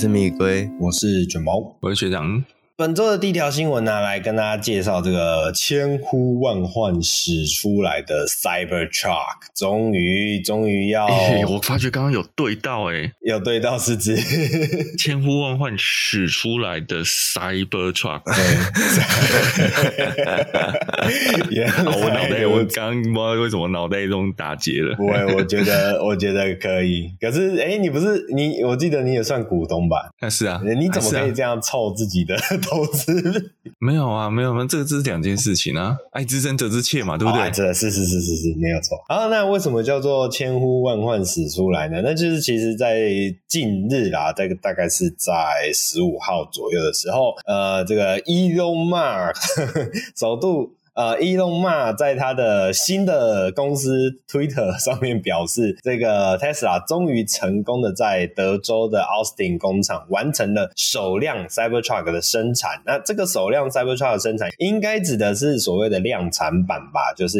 是蜜龟，我是卷毛，我是学长。本周的第一条新闻呢，来跟大家介绍这个千呼万唤始出来的 Cybertruck，终于终于要、欸，我发觉刚刚有对到、欸，哎，有对到是指 千呼万唤始出来的 Cybertruck，对，我脑袋我刚不知道为什么脑袋中打结了，不会，我觉得我觉得可以，可是哎、欸，你不是你，我记得你也算股东吧？那是啊，你怎么可以这样凑自己的？投资 没有啊，没有啊，这个这是两件事情啊，爱之深责之切嘛，对不对？哦、是是是是是是，没有错。好，那为什么叫做千呼万唤始出来呢？那就是其实，在近日啦，这个大概是在十五号左右的时候，呃，这个 Elon Musk 首度。呃，Elon Musk 在他的新的公司 Twitter 上面表示，这个 Tesla 终于成功的在德州的 Austin 工厂完成了首辆 Cybertruck 的生产。那这个首辆 Cybertruck 的生产，应该指的是所谓的量产版吧？就是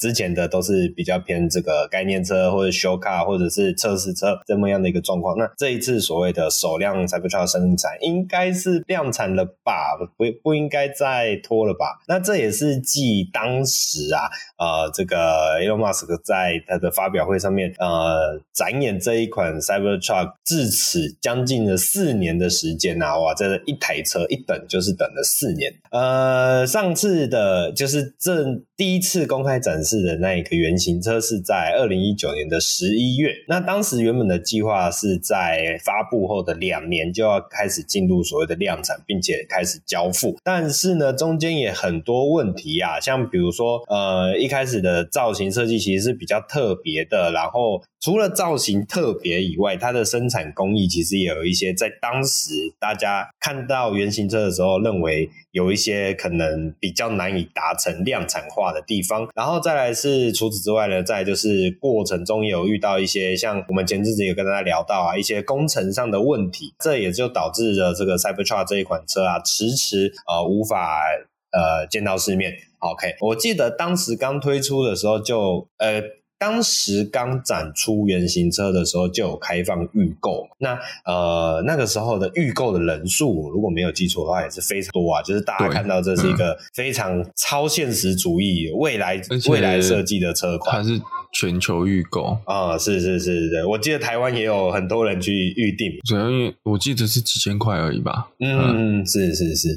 之前的都是比较偏这个概念车或者 show car 或者是测试车这么样的一个状况。那这一次所谓的首辆 Cybertruck 生产，应该是量产了吧？不不应该再拖了吧？那这也是。记当时啊，呃，这个 Elon Musk 在他的发表会上面，呃，展演这一款 Cybertruck，至此将近了四年的时间啊，哇，这一台车一等就是等了四年。呃，上次的就是这第一次公开展示的那一个原型车是在二零一九年的十一月，那当时原本的计划是在发布后的两年就要开始进入所谓的量产，并且开始交付，但是呢，中间也很多问题。呀，像比如说，呃，一开始的造型设计其实是比较特别的，然后除了造型特别以外，它的生产工艺其实也有一些在当时大家看到原型车的时候，认为有一些可能比较难以达成量产化的地方。然后再来是除此之外呢，再就是过程中有遇到一些像我们前阵子有跟大家聊到啊，一些工程上的问题，这也就导致了这个 Cybertruck 这一款车啊，迟迟呃无法。呃，见到世面。OK，我记得当时刚推出的时候就，呃，当时刚展出原型车的时候就有开放预购。那呃，那个时候的预购的人数，如果没有记错的话，也是非常多啊。就是大家看到这是一个非常超现实主义、未来未来设计的车款。它是全球预购啊、哦，是是是是，我记得台湾也有很多人去预定，主要因为我记得是几千块而已吧。嗯，是是是，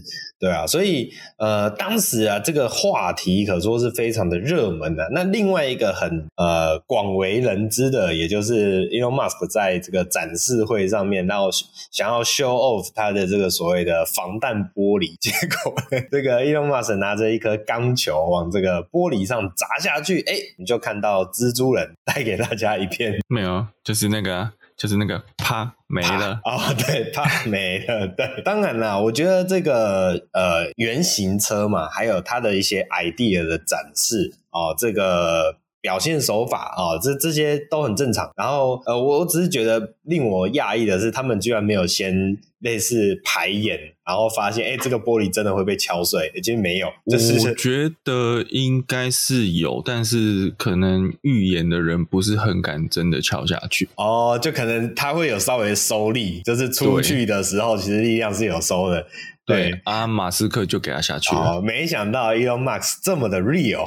对啊，所以呃，当时啊，这个话题可说是非常的热门的。那另外一个很呃广为人知的，也就是 Elon Musk 在这个展示会上面，然后想要 show off 他的这个所谓的防弹玻璃，结果这个 Elon Musk 拿着一颗钢球往这个玻璃上砸下去，哎，你就看到。蜘蛛人带给大家一片没有，就是那个，就是那个，啪没了啊、哦！对，啪没了。对，当然啦，我觉得这个呃原型车嘛，还有它的一些 idea 的展示啊、哦，这个表现手法啊、哦，这这些都很正常。然后呃，我只是觉得令我讶异的是，他们居然没有先。类似排演，然后发现，哎，这个玻璃真的会被敲碎？已经没有，就是我觉得应该是有，但是可能预演的人不是很敢真的敲下去。哦，就可能他会有稍微收力，就是出去的时候，其实力量是有收的。对，对啊，马斯克就给他下去了。哦，没想到 Elon Musk 这么的 real，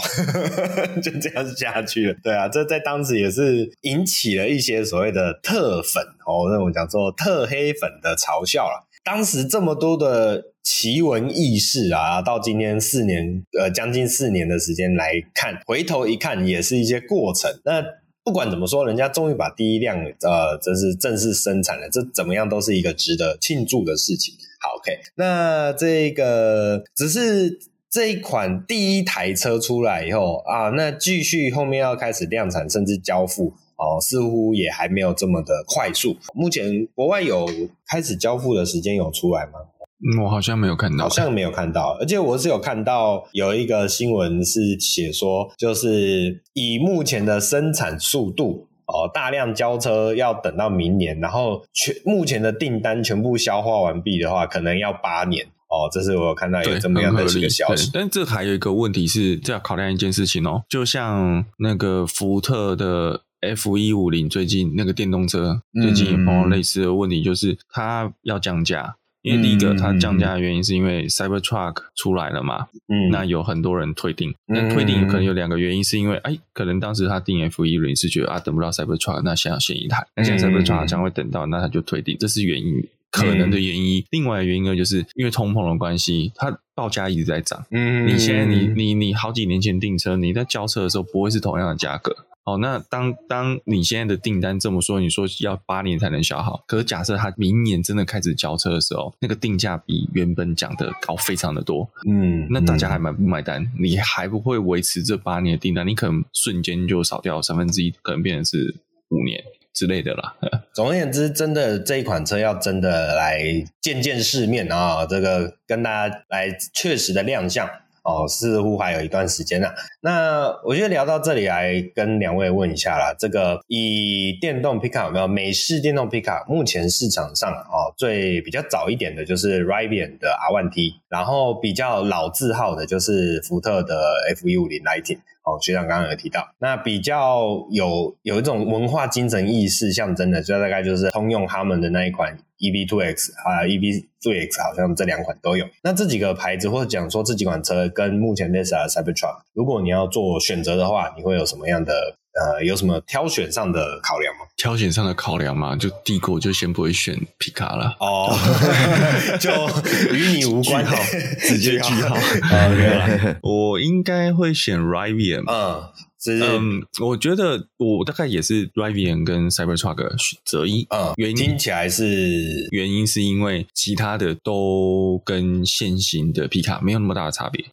就这样下去了。对啊，这在当时也是引起了一些所谓的特粉哦，那种讲说特黑粉的嘲笑了。当时这么多的奇闻异事啊，到今天四年，呃，将近四年的时间来看，回头一看，也是一些过程。那不管怎么说，人家终于把第一辆，呃，这是正式生产了，这怎么样都是一个值得庆祝的事情。好，OK，那这个只是这一款第一台车出来以后啊，那继续后面要开始量产，甚至交付哦，似乎也还没有这么的快速。目前国外有开始交付的时间有出来吗？嗯，我好像没有看到，好像没有看到。而且我是有看到有一个新闻是写说，就是以目前的生产速度。哦，大量交车要等到明年，然后全目前的订单全部消化完毕的话，可能要八年。哦，这是我有看到有这么样的一个消息。但这还有一个问题是，这要考量一件事情哦。就像那个福特的 F 一五零最近那个电动车最近也碰到类似的问题，就是它要降价。因为第一个，它降价的原因是因为 Cybertruck 出来了嘛，嗯，那有很多人退订，那退订可能有两个原因，是因为哎，可能当时他订 F 一零是觉得啊等不到 Cybertruck，那想要先一台，那现在 Cybertruck 好像会等到，那他就退订，这是原因，可能的原因。另外的原因呢，就是因为通膨的关系，它报价一直在涨，嗯，你现在你你你好几年前订车，你在交车的时候不会是同样的价格。哦，那当当你现在的订单这么说，你说要八年才能消耗，可是假设他明年真的开始交车的时候，那个定价比原本讲的高非常的多，嗯，那大家还买不买单？你还不会维持这八年的订单，你可能瞬间就少掉三分之一，可能变成是五年之类的啦。总而言之，真的这一款车要真的来见见世面啊，这个跟大家来确实的亮相。哦，似乎还有一段时间呢、啊。那我觉得聊到这里来跟两位问一下啦，这个以电动皮卡有没有美式电动皮卡？目前市场上哦，最比较早一点的就是 Rivian 的 R1T，然后比较老字号的就是福特的 F150 Lightning。哦，学长刚刚有提到，那比较有有一种文化精神意识象征的，就大概就是通用他们的那一款 EV2X 啊，EV3X 好像这两款都有。那这几个牌子或者讲说这几款车跟目前 Tesla Cybertruck，如果你要做选择的话，你会有什么样的？呃，有什么挑选上的考量吗？挑选上的考量嘛，就第一个我就先不会选皮卡了。哦，就与你无关，好，直接句号。OK，我应该会选 Rivian。嗯。嗯，我觉得我大概也是 Rivian 跟 Cybertruck 选择一。嗯，原因听起来是原因是因为其他的都跟现行的皮卡没有那么大的差别。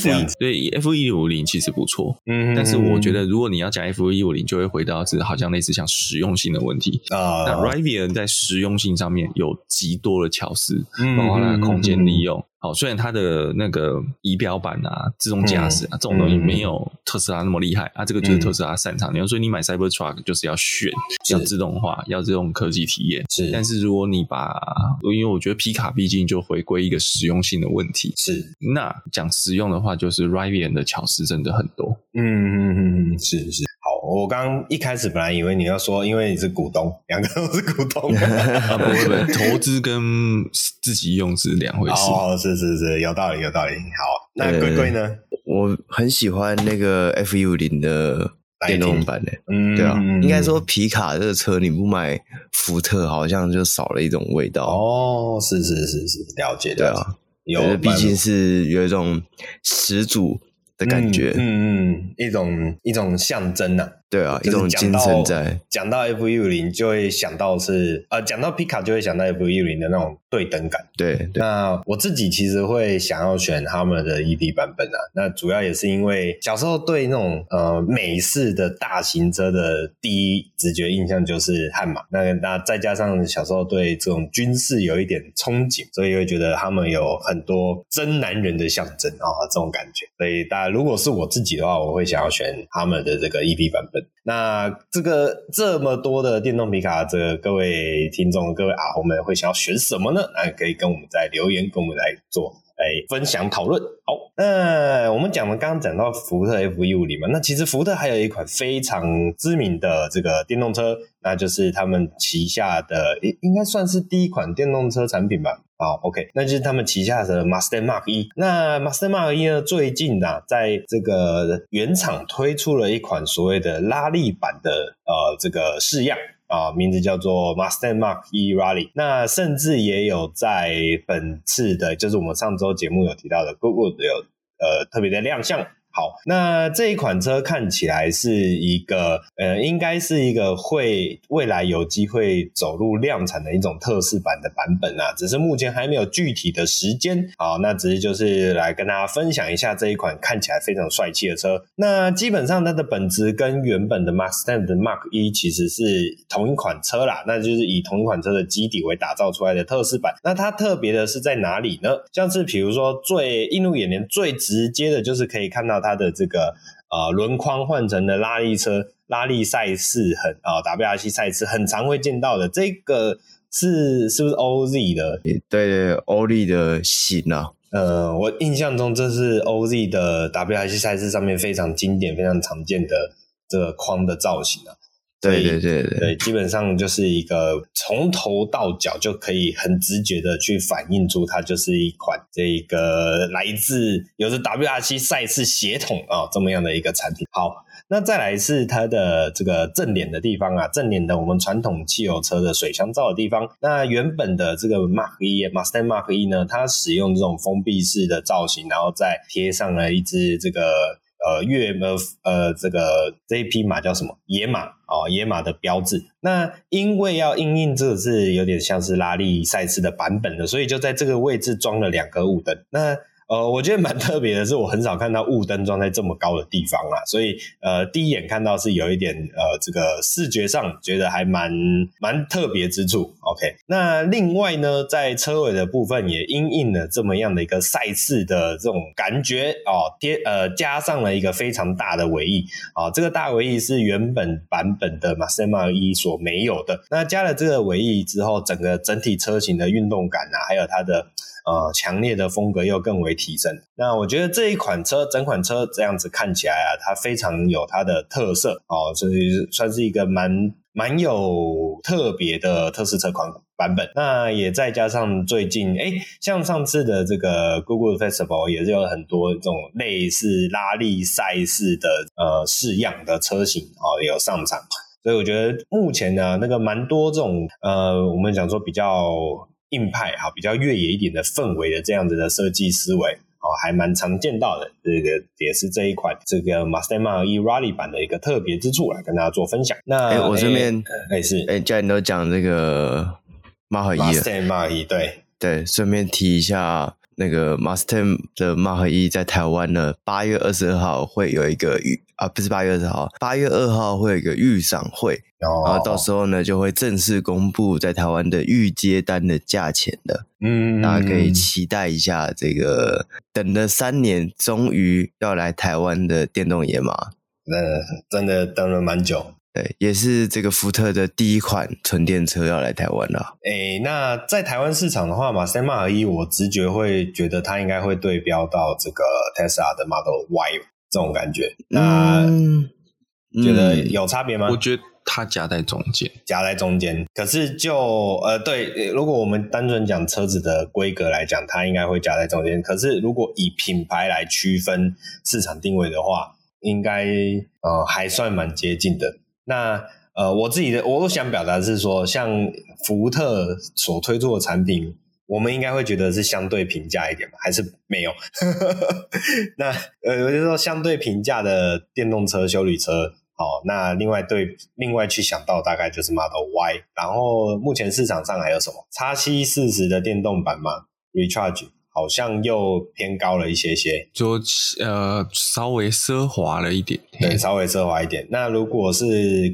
这样子。对，F 一五零其实不错。嗯，但是我觉得如果你要讲 F 一五零，就会回到是好像类似像实用性的问题。啊，那 Rivian 在实用性上面有极多的巧思，包括它的空间利用。好，虽然它的那个仪表板啊、自动驾驶啊、嗯、这种东西没有特斯拉那么厉害、嗯、啊，这个就是特斯拉擅长的。嗯、所以你买 Cybertruck 就是要炫，要自动化，要这种科技体验。是，但是如果你把，因为我觉得皮卡毕竟就回归一个实用性的问题。是，那讲实用的话，就是 Rivian 的巧思真的很多。嗯嗯嗯嗯，是是。好，我刚刚一开始本来以为你要说，因为你是股东，两个都是股东，啊、不会不会，投资跟自己用是两回事。哦，是是是，有道理有道理。好，那龟龟呢？我很喜欢那个 F 一五零的电动版的，嗯，对啊，应该说皮卡这个车你不买福特，好像就少了一种味道。哦，是是是是，了解，对啊，有，毕竟是有一种始祖感觉，嗯嗯，嗯，一种一种象征呐、对啊，一种精神在。讲到 F 一五零，就会想到是呃，讲到皮卡就会想到 F 一五零的那种对等感。对，对，那我自己其实会想要选他们的 ED 版本啊。那主要也是因为小时候对那种呃美式的大型车的第一直觉印象就是悍马。那那再加上小时候对这种军事有一点憧憬，所以会觉得他们有很多真男人的象征啊、哦，这种感觉。所以大家如果是我自己的话，我会想要选他们的这个 ED 版本。那这个这么多的电动皮卡，这个各位听众、各位阿红们会想要选什么呢？那可以跟我们在留言，跟我们来做来分享讨论。好，那我们讲了刚刚讲到福特 F 一五零嘛，那其实福特还有一款非常知名的这个电动车，那就是他们旗下的，应应该算是第一款电动车产品吧。好，OK，那就是他们旗下的 Mustang Mark 一。那 Mustang Mark 一呢，最近啊，在这个原厂推出了一款所谓的拉力版的呃这个试样啊，名字叫做 Mustang Mark E Rally。那甚至也有在本次的，就是我们上周节目有提到的 Google 有呃特别的亮相。好，那这一款车看起来是一个，呃，应该是一个会未来有机会走入量产的一种特试版的版本啊，只是目前还没有具体的时间。好，那只是就是来跟大家分享一下这一款看起来非常帅气的车。那基本上它的本质跟原本的 Mustang 的 Mark 一其实是同一款车啦，那就是以同一款车的基底为打造出来的特试版。那它特别的是在哪里呢？像是比如说最映入眼帘、最直接的就是可以看到。它的这个呃轮框换成的拉力车，拉力赛事很啊、呃、WRC 赛事很常会见到的，这个是是不是 OZ 的？对对，OZ 的型啊。呃，我印象中这是 OZ 的 WRC 赛事上面非常经典、非常常见的这个框的造型啊。对对对对，对，基本上就是一个从头到脚就可以很直觉的去反映出它就是一款这个来自有着 WRC 赛事血统啊这么样的一个产品。好。那再来是它的这个正脸的地方啊，正脸的我们传统汽油车的水箱罩的地方。那原本的这个 Mark 一 Mustang Mark 一呢，它使用这种封闭式的造型，然后再贴上了一只这个呃越呃呃这个这一匹马叫什么野马哦，野马的标志。那因为要印印这个是有点像是拉力赛事的版本的，所以就在这个位置装了两个雾灯。那呃，我觉得蛮特别的是，我很少看到雾灯装在这么高的地方啊，所以呃，第一眼看到是有一点呃，这个视觉上觉得还蛮蛮特别之处。OK，那另外呢，在车尾的部分也因应了这么样的一个赛事的这种感觉哦，贴呃加上了一个非常大的尾翼啊，这个大尾翼是原本版本的 Mustang Mach 1所没有的。那加了这个尾翼之后，整个整体车型的运动感啊，还有它的。呃，强烈的风格又更为提升。那我觉得这一款车，整款车这样子看起来啊，它非常有它的特色哦，所以算是一个蛮蛮有特别的特试车款版本。那也再加上最近，哎，像上次的这个 Google Festival 也是有很多这种类似拉力赛事的呃试样的车型哦，有上场。所以我觉得目前呢，那个蛮多这种呃，我们讲说比较。硬派哈，比较越野一点的氛围的这样子的设计思维哦，还蛮常见到的。这个也是这一款这个 Mustang Mach E Rally 版的一个特别之处，来跟大家做分享。那我这边哎是哎，既然你都讲这个 Mach E Mustang Mach E 对对，顺便提一下。那个 Mustang 的 Mach 一在台湾呢，八月二十二号会有一个预啊，不是八月二十号，八月二号会有一个预赏会，哦、然后到时候呢就会正式公布在台湾的预接单的价钱的，嗯，大家可以期待一下这个等了三年终于要来台湾的电动野马，那真的等了蛮久。对，也是这个福特的第一款纯电车要来台湾了。诶，那在台湾市场的话嘛，Mustang Mach 1，我直觉会觉得它应该会对标到这个 Tesla 的 Model Y 这种感觉。那、嗯、觉得有差别吗？我觉得它夹在中间，夹在中间。可是就呃，对，如果我们单纯讲车子的规格来讲，它应该会夹在中间。可是如果以品牌来区分市场定位的话，应该呃还算蛮接近的。那呃，我自己的我想表达是说，像福特所推出的产品，我们应该会觉得是相对平价一点吧？还是没有？那呃，我就说相对平价的电动车、修理车，好，那另外对另外去想到大概就是 Model Y，然后目前市场上还有什么？XC40 的电动版吗？Recharge。好像又偏高了一些些，就呃稍微奢华了一点，对，稍微奢华一点。那如果是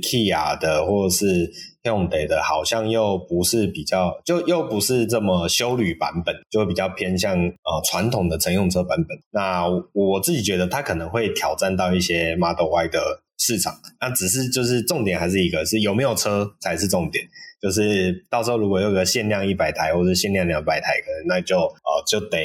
Kia 的或者是 Hyundai 的，好像又不是比较，就又不是这么修旅版本，就会比较偏向呃传统的乘用车版本。那我自己觉得它可能会挑战到一些 Model Y 的市场，那只是就是重点还是一个是有没有车才是重点。就是到时候如果有个限量一百台或者限量两百台，可能那就呃就得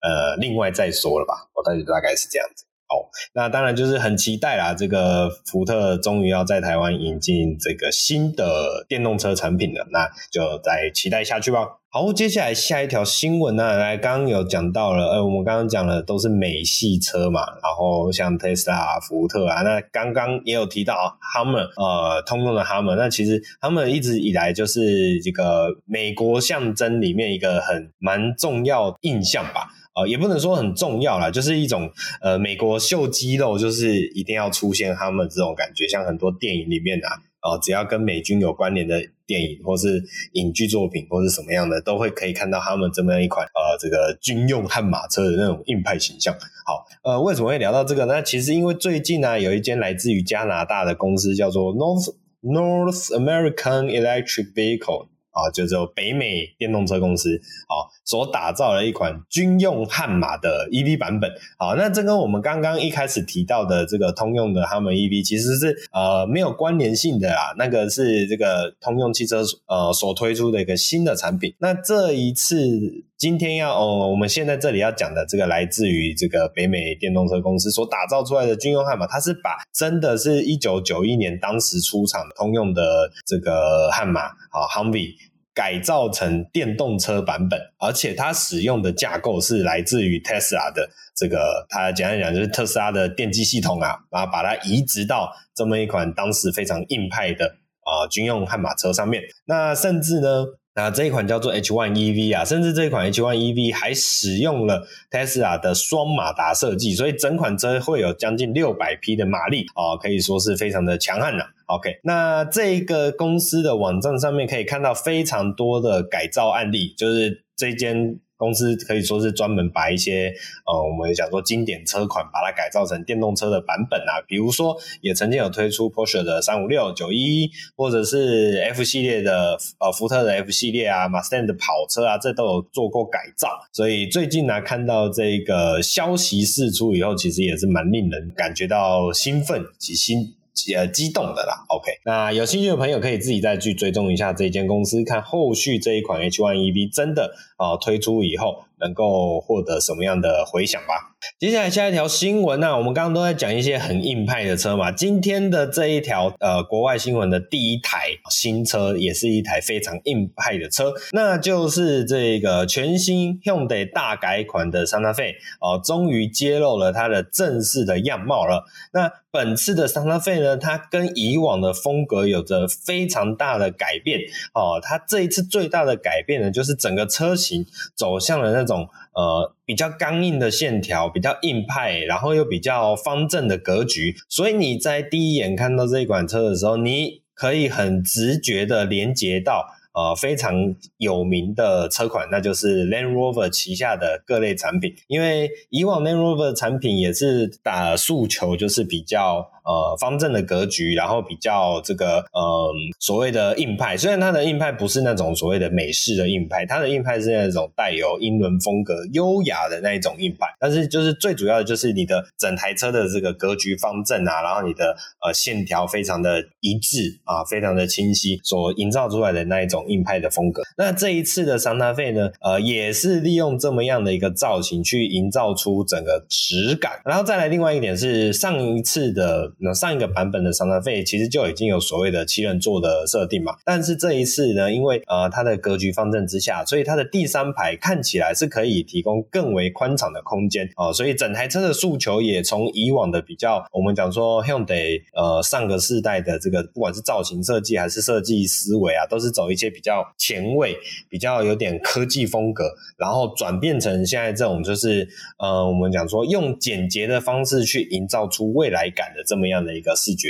呃另外再说了吧。我大概大概是这样子。哦，那当然就是很期待啦，这个福特终于要在台湾引进这个新的电动车产品了，那就再期待下去吧。好，接下来下一条新闻呢，来刚刚有讲到了，呃，我们刚刚讲的都是美系车嘛，然后像特斯拉、福特啊，那刚刚也有提到 Hummer，呃，通用的 Hummer，那其实 Hummer 一直以来就是这个美国象征里面一个很蛮重要印象吧。呃，也不能说很重要啦，就是一种呃，美国秀肌肉，就是一定要出现他们这种感觉，像很多电影里面啊，哦、只要跟美军有关联的电影或是影剧作品或是什么样的，都会可以看到他们这么样一款呃，这个军用悍马车的那种硬派形象。好，呃，为什么会聊到这个呢？其实因为最近呢、有一间来自于加拿大的公司叫做 North North American Electric Vehicle。啊，就是北美电动车公司啊，所打造的一款军用悍马的 EV 版本。啊，那这跟我们刚刚一开始提到的这个通用的 Hummer EV 其实是呃没有关联性的啦。那个是这个通用汽车呃所推出的一个新的产品。那这一次今天要哦，我们现在这里要讲的这个来自于这个北美电动车公司所打造出来的军用悍马，它是把真的是一九九一年当时出厂通用的这个悍马啊 Humve 改造成电动车版本，而且它使用的架构是来自于 Tesla 的这个，它简单讲就是特斯拉的电机系统啊，然后把它移植到这么一款当时非常硬派的啊、军用悍马车上面，那甚至呢。那这一款叫做 H One EV 啊，甚至这一款 H One EV 还使用了 Tesla 的双马达设计，所以整款车会有将近六百匹的马力啊，可以说是非常的强悍了。OK，那这个公司的网站上面可以看到非常多的改造案例，就是这间。公司可以说是专门把一些呃，我们讲说经典车款，把它改造成电动车的版本啊。比如说，也曾经有推出 Porsche 的三五六、九一，或者是 F 系列的呃福特的 F 系列啊，Mustang 的跑车啊，这都有做过改造。所以最近呢，看到这个消息释出以后，其实也是蛮令人感觉到兴奋及新。呃，激动的啦，OK。那有兴趣的朋友可以自己再去追踪一下这间公司，看后续这一款 H1 EV 真的啊、呃、推出以后，能够获得什么样的回响吧。接下来下一条新闻呢、我们刚刚都在讲一些很硬派的车嘛。今天的这一条呃国外新闻的第一台新车，也是一台非常硬派的车，那就是这个全新 Hyundai 大改款的 Santa Fe 哦、终于揭露了它的正式的样貌了。那本次的 Santa Fe 呢，它跟以往的风格有着非常大的改变哦、它这一次最大的改变呢，就是整个车型走向了那种。呃，比较刚硬的线条，比较硬派，然后又比较方正的格局，所以你在第一眼看到这一款车的时候，你可以很直觉的连接到。呃，非常有名的车款，那就是 Land Rover 旗下的各类产品。因为以往 Land Rover 的产品也是打诉求，就是比较呃方正的格局，然后比较这个呃所谓的硬派。虽然它的硬派不是那种所谓的美式的硬派，它的硬派是那种带有英伦风格、优雅的那一种硬派。但是就是最主要的就是你的整台车的这个格局方正啊，然后你的呃线条非常的一致啊，非常的清晰，所营造出来的那一种。硬派的风格，那这一次的桑塔费呢，呃，也是利用这么样的一个造型去营造出整个质感。然后再来另外一点是，上一次的那上一个版本的桑塔费其实就已经有所谓的七人座的设定嘛，但是这一次呢，因为呃它的格局方正之下，所以它的第三排看起来是可以提供更为宽敞的空间哦，所以整台车的诉求也从以往的比较，我们讲说 Hyundai 呃上个世代的这个不管是造型设计还是设计思维啊，都是走一些。比较前卫，比较有点科技风格，然后转变成现在这种，就是呃，我们讲说用简洁的方式去营造出未来感的这么样的一个视觉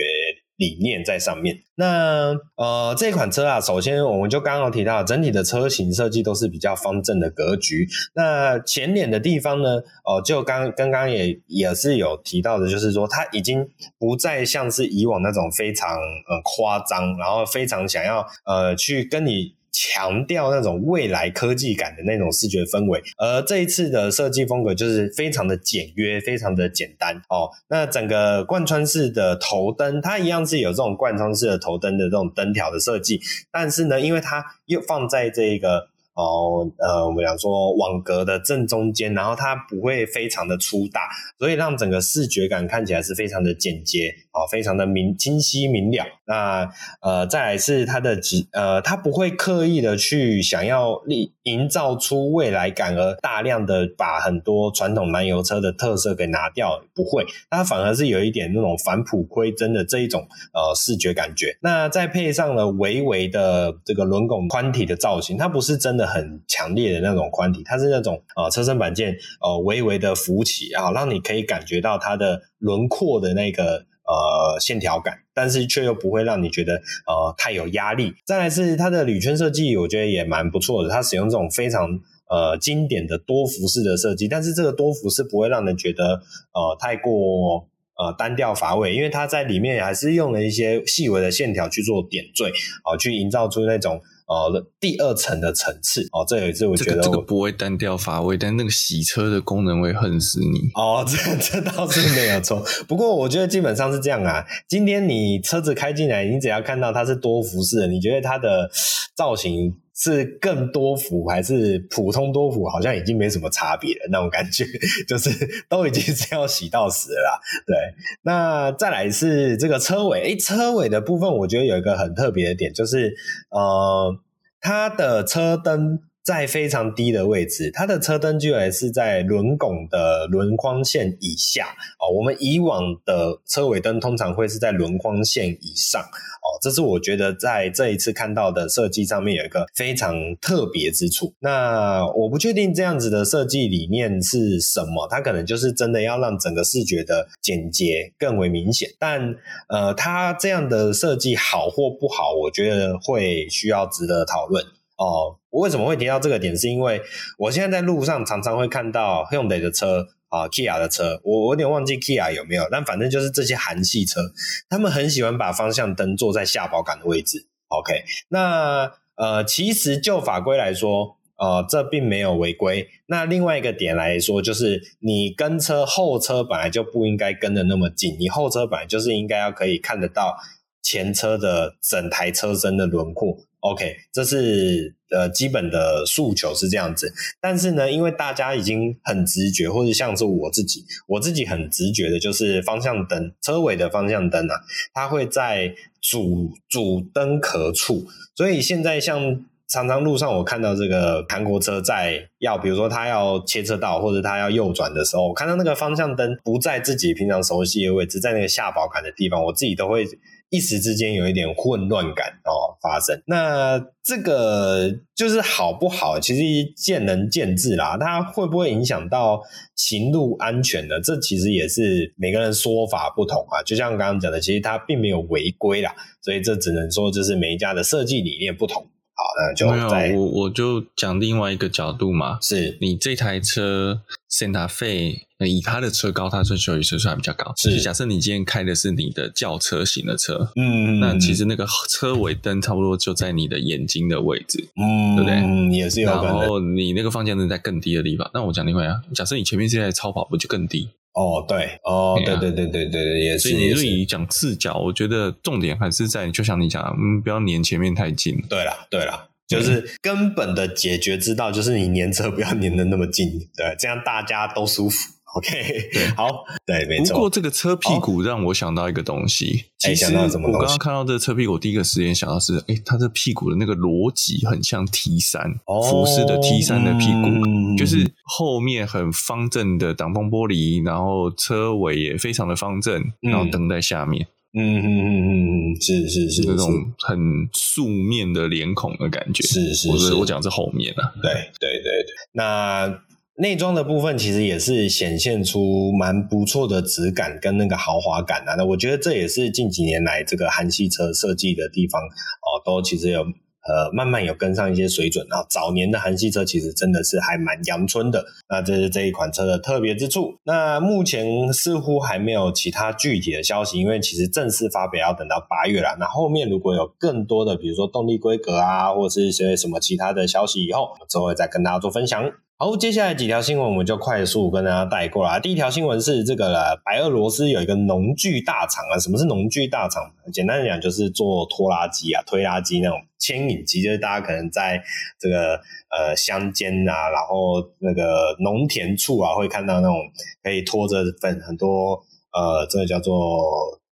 理念在上面。那呃，这款车啊，首先我们就刚刚提到，整体的车型设计都是比较方正的格局。那前脸的地方呢，哦、呃，就刚刚刚也也是有提到的，就是说它已经不再像是以往那种非常呃夸张，然后非常想要呃去跟你。强调那种未来科技感的那种视觉氛围，而这一次的设计风格就是非常的简约，非常的简单哦。那整个贯穿式的头灯，它一样是有这种贯穿式的头灯的这种灯条的设计，但是呢，因为它又放在这个。哦，呃，我们讲说网格的正中间，然后它不会非常的粗大，所以让整个视觉感看起来是非常的简洁，哦，非常的明清晰明了。那呃，再来是它的呃，它不会刻意的去想要立营造出未来感，而大量的把很多传统燃油车的特色给拿掉，不会，它反而是有一点那种返璞归真的这一种呃视觉感觉。那再配上了微微的这个轮拱宽体的造型，它不是真的。很强烈的那种宽体，它是那种呃车身板件呃微微的浮起啊，让你可以感觉到它的轮廓的那个呃线条感，但是却又不会让你觉得呃太有压力。再来是它的铝圈设计，我觉得也蛮不错的，它使用这种非常呃经典的多幅式的设计，但是这个多幅是不会让人觉得呃太过呃单调乏味，因为它在里面还是用了一些细微的线条去做点缀啊、去营造出那种。哦，第二层的层次哦，这有一次我觉得我、这个、这个不会单调乏味，但那个洗车的功能会恨死你哦。这这倒是没有错，不过我觉得基本上是这样啊。今天你车子开进来，你只要看到它是多幅式的，你觉得它的造型是更多幅还是普通多幅，好像已经没什么差别了，那种感觉 就是都已经是要洗到死了啦。对，那再来是这个车尾，诶，车尾的部分，我觉得有一个很特别的点，就是呃，它的车灯。在非常低的位置，它的车灯居然是在轮拱的轮框线以下哦。我们以往的车尾灯通常会是在轮框线以上哦。这是我觉得在这一次看到的设计上面有一个非常特别之处。那我不确定这样子的设计理念是什么，它可能就是真的要让整个视觉的简洁更为明显。但呃，它这样的设计好或不好，我觉得会需要值得讨论。哦，我为什么会提到这个点？是因为我现在在路上常常会看到 Hyundai 的车啊，Kia 的车，我我有点忘记 Kia 有没有，但反正就是这些韩系车，他们很喜欢把方向灯坐在下保杆的位置。OK，那呃，其实就法规来说，呃，这并没有违规。那另外一个点来说，就是你跟车后车本来就不应该跟的那么近，你后车本来就是应该要可以看得到前车的整台车身的轮廓。OK，这是呃基本的诉求是这样子，但是呢，因为大家已经很直觉，或者像是我自己，我自己很直觉的就是方向灯车尾的方向灯啊，它会在主主灯壳处，所以现在像常常路上我看到这个韩国车在要，比如说它要切车道或者它要右转的时候，我看到那个方向灯不在自己平常熟悉的位置，在那个下保杆的地方，我自己都会。一时之间有一点混乱感哦发生，那这个就是好不好？其实见仁见智啦。它会不会影响到行路安全的？这其实也是每个人说法不同啊。就像刚刚讲的，其实它并没有违规啦，所以这只能说就是每一家的设计理念不同。好，那就没有我我就讲另外一个角度嘛，是你这台车 Santa Fe。那以它的车高，它的休旅车算比较高。是，假设你今天开的是你的轿车型的车，嗯，那其实那个车尾灯差不多就在你的眼睛的位置，嗯，对不对？嗯，也是有。然后你那个方向灯在更低的地方。那我讲另外啊，假设你前面这台超跑，不就更低？哦，对，哦，对对对对对对，也是。所以你如果以讲视角，我觉得重点还是在，就像你讲，嗯，不要粘前面太近。对啦，对啦。就是根本的解决之道，就是你粘车不要粘的那么近，对，这样大家都舒服。OK，对，好，对，没错。不过这个车屁股让我想到一个东西，其实我刚刚看到这个车屁股，我第一个时间想到是，哎，它这屁股的那个逻辑很像 T 三，福斯的 T 三的屁股，就是后面很方正的挡风玻璃，然后车尾也非常的方正，然后灯在下面，嗯嗯嗯嗯嗯，是是是，那种很素面的脸孔的感觉，是是，我是我讲是后面啊，对对对对，那。内装的部分其实也是显现出蛮不错的质感跟那个豪华感啊，那我觉得这也是近几年来这个韩系车设计的地方哦，都其实有呃慢慢有跟上一些水准啊。早年的韩系车其实真的是还蛮阳春的，那这是这一款车的特别之处。那目前似乎还没有其他具体的消息，因为其实正式发表要等到八月了。那后面如果有更多的，比如说动力规格啊，或者是一些什么其他的消息以后，我们之后会再跟大家做分享。好，接下来几条新闻我们就快速跟大家带过来。第一条新闻是这个了，白俄罗斯有一个农具大厂啊。什么是农具大厂？简单讲就是做拖拉机啊、推拉机那种牵引机，就是大家可能在这个呃乡间啊，然后那个农田处啊，会看到那种可以拖着很很多呃，这个叫做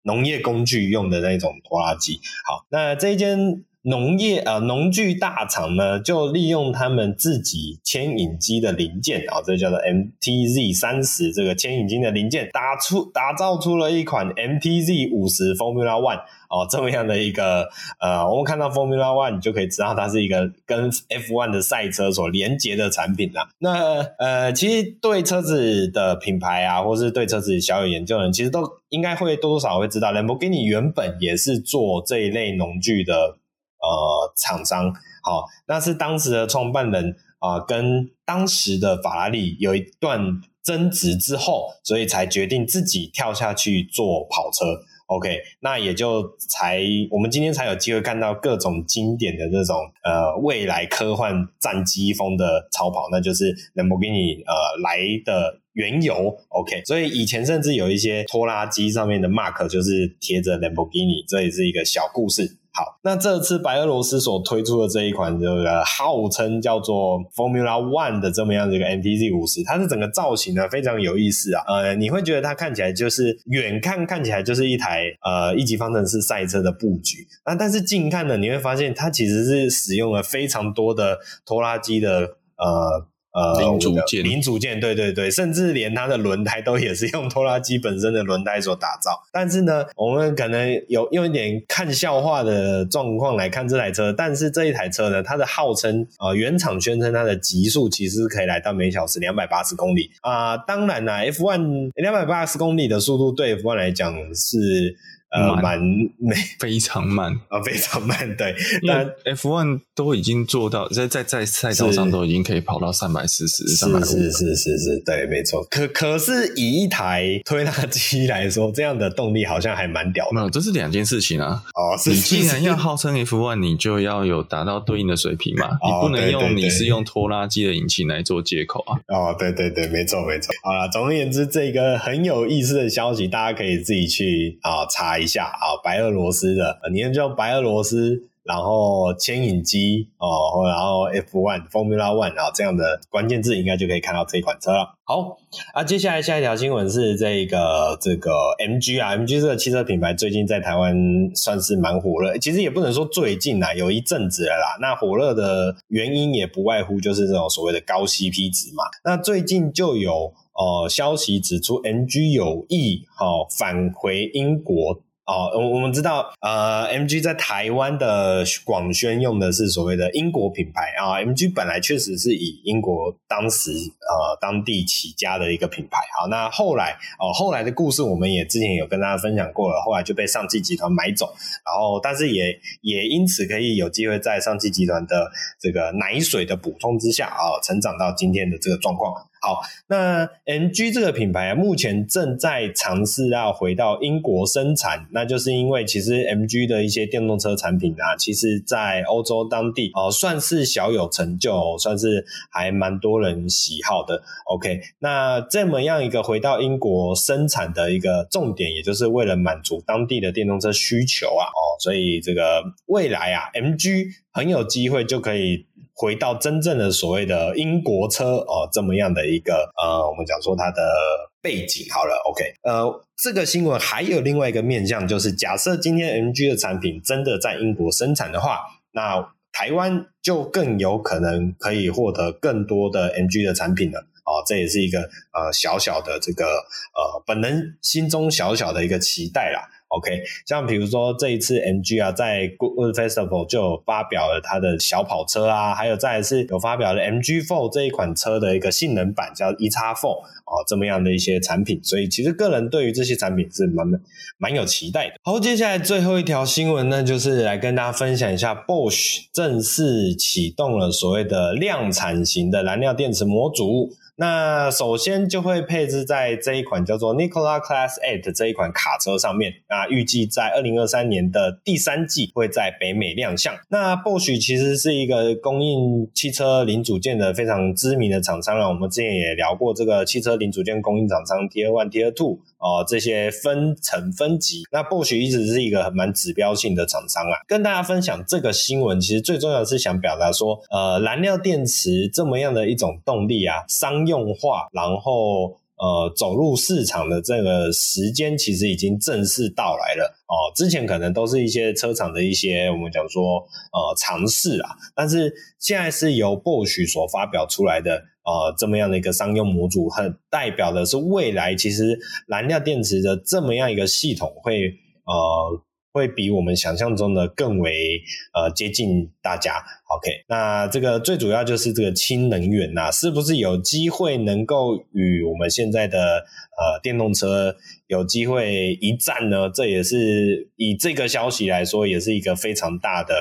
农业工具用的那种拖拉机。好，那这一间。农业呃，农具大厂呢，就利用他们自己牵引机的零件啊，这叫做 MTZ 三十这个牵引机的零件，打出打造出了一款 MTZ 五十 Formula One 哦，这么样的一个呃，我们看到 Formula One 你就可以知道它是一个跟 F1 的赛车所连接的产品啦。那呃，其实对车子的品牌啊，或是对车子小有研究的人，其实都应该会多多少少会知道，Lamborghini 原本也是做这一类农具的。呃，厂商好，那是当时的创办人啊、跟当时的法拉利有一段争执之后，所以才决定自己跳下去做跑车。OK，那也就才我们今天才有机会看到各种经典的这种呃未来科幻战机风的超跑，那就是 Lamborghini 呃来的缘由。OK，所以以前甚至有一些拖拉机上面的 mark 就是贴着 Lamborghini，这也是一个小故事。好，那这次白俄罗斯所推出的这一款这个号称叫做 Formula One 的这么样的一个 MTZ 五十，它是整个造型呢非常有意思啊。呃，你会觉得它看起来就是远看看起来就是一台呃一级方程式赛车的布局，那但是近看呢，你会发现它其实是使用了非常多的拖拉机的呃。呃，零组件，零组件，对对对，甚至连它的轮胎都也是用拖拉机本身的轮胎所打造。但是呢，我们可能有用一点看笑话的状况来看这台车。但是这一台车呢，它的号称呃原厂宣称它的极速其实可以来到每小时两百八十公里啊、呃。当然啦，F1 两百八十公里的速度对 F One 来讲是。呃，蛮没 非常慢啊，非常慢。对，那 F one 都已经做到在在在赛道上都已经可以跑到三百四十、三百五。是是是是，对，没错。可可是以一台推拉机来说，这样的动力好像还蛮屌的。没有，这是两件事情啊。哦，是你既然要号称 F one，你就要有达到对应的水平嘛。你不能用你是用拖拉机的引擎来做借口啊。哦，对对对，没错没错。好了，总而言之，这个很有意思的消息，大家可以自己去啊查一下啊，白俄罗斯的，你看叫白俄罗斯，然后牵引机哦，然后 F One Formula One 啊这样的关键字，应该就可以看到这款车了。好啊，接下来下一条新闻是这个这个 MG 啊，MG 这个汽车品牌最近在台湾算是蛮火热，其实也不能说最近啊，有一阵子了啦。那火热的原因也不外乎就是这种所谓的高 CP 值嘛。那最近就有呃消息指出，MG 有意好、哦、返回英国。哦，我我们知道，呃，MG 在台湾的广宣用的是所谓的英国品牌啊。MG 本来确实是以英国当时呃当地起家的一个品牌。好，那后来哦，后来的故事我们也之前有跟大家分享过了。后来就被上汽集团买走，然后但是也也因此可以有机会在上汽集团的这个奶水的补充之下啊，成长到今天的这个状况。好，那 MG 这个品牌啊，目前正在尝试要回到英国生产，那就是因为其实 MG 的一些电动车产品啊，其实在欧洲当地哦，算是小有成就，算是还蛮多人喜好的。OK，那这么样一个回到英国生产的一个重点，也就是为了满足当地的电动车需求啊，哦，所以这个未来啊，MG 很有机会就可以。回到真正的所谓的英国车哦，这么样的一个呃，我们讲说它的背景好了，OK，呃，这个新闻还有另外一个面向，就是假设今天 MG 的产品真的在英国生产的话，那台湾就更有可能可以获得更多的 MG 的产品了哦，这也是一个呃小小的这个呃本人心中小小的一个期待啦。OK，像比如说这一次 MG 啊，在 Goodwood Festival 就发表了它的小跑车啊，还有再来是有发表了 MG Four 这一款车的一个性能版，叫 eX4 哦，这么样的一些产品，所以其实个人对于这些产品是蛮蛮有期待的。好，接下来最后一条新闻呢，就是来跟大家分享一下 Bosch 正式启动了所谓的量产型的燃料电池模组。那首先就会配置在这一款叫做 Nikola Class Eight 这一款卡车上面，那预计在二零二三年的第三季会在北美亮相。那 Bosch 其实是一个供应汽车零组件的非常知名的厂商了，我们之前也聊过这个汽车零组件供应厂商 Tier One、Tier Two。哦，这些分层分级，那 Bosch 一直是一个很蛮指标性的厂商啊。跟大家分享这个新闻，其实最重要是想表达说，呃，燃料电池这么样的一种动力啊，商用化，然后呃，走入市场的这个时间，其实已经正式到来了。哦，之前可能都是一些车厂的一些我们讲说呃尝试啊，但是现在是由 Bosch 所发表出来的。呃，这么样的一个商用模组，很代表的是未来其实燃料电池的这么样一个系统会呃会比我们想象中的更为呃接近大家。OK，那这个最主要就是这个氢能源呐、是不是有机会能够与我们现在的呃电动车有机会一战呢？这也是以这个消息来说，也是一个非常大的。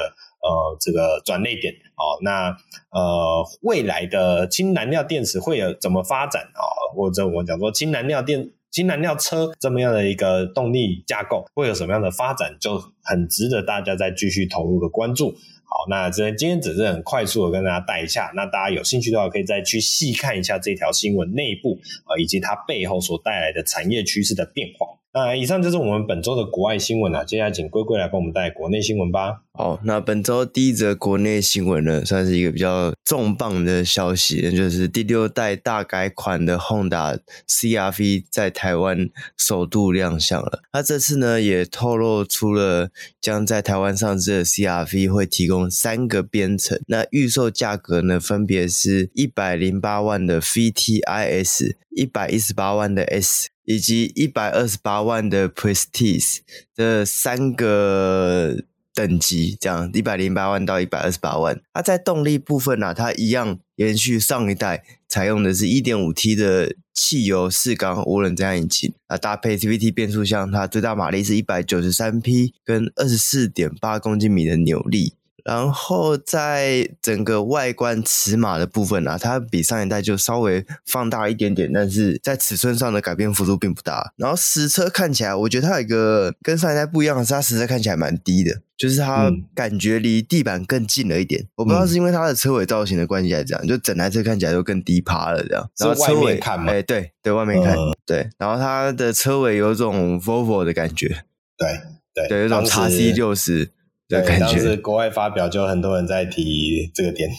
呃，这个转捩点哦，那呃，未来的氢燃料电池会有怎么发展啊？或者我讲说氢燃料电、氢燃料车这么样的一个动力架构会有什么样的发展，就很值得大家再继续投入的关注。好，那这今天只是很快速的跟大家带一下，那大家有兴趣的话，可以再去细看一下这条新闻内部啊，以及它背后所带来的产业趋势的变化。那以上就是我们本周的国外新闻啊，接下来请龟龟来帮我们带国内新闻吧。好，那本周第一则国内新闻呢，算是一个比较重磅的消息，那就是第六代大改款的 Honda CR-V 在台湾首度亮相了。那这次呢，也透露出了将在台湾上市的 CR-V 会提供三个编程，那预售价格呢，分别是一百零八万的 VTIS，一百一十八万的 S。以及一百二十八万的 Prestige 这三个等级，这样一百零八万到一百二十八万。它在动力部分呢、啊，它一样延续上一代，采用的是一点五 T 的汽油四缸涡轮增压引擎啊，搭配 CVT 变速箱，它最大马力是一百九十三匹，跟二十四点八公斤米的扭力。然后在整个外观尺码的部分啊，它比上一代就稍微放大一点点，但是在尺寸上的改变幅度并不大。然后实车看起来，我觉得它有一个跟上一代不一样的是，它实车看起来蛮低的，就是它感觉离地板更近了一点。嗯、我不知道是因为它的车尾造型的关系还是怎样，就整台车看起来都更低趴了这样。然后车尾看嘛，哎，对对，外面看，嗯、对。然后它的车尾有种 Volvo 的感觉，对对对，有种 XC60。对，当时国外发表就很多人在提这个点。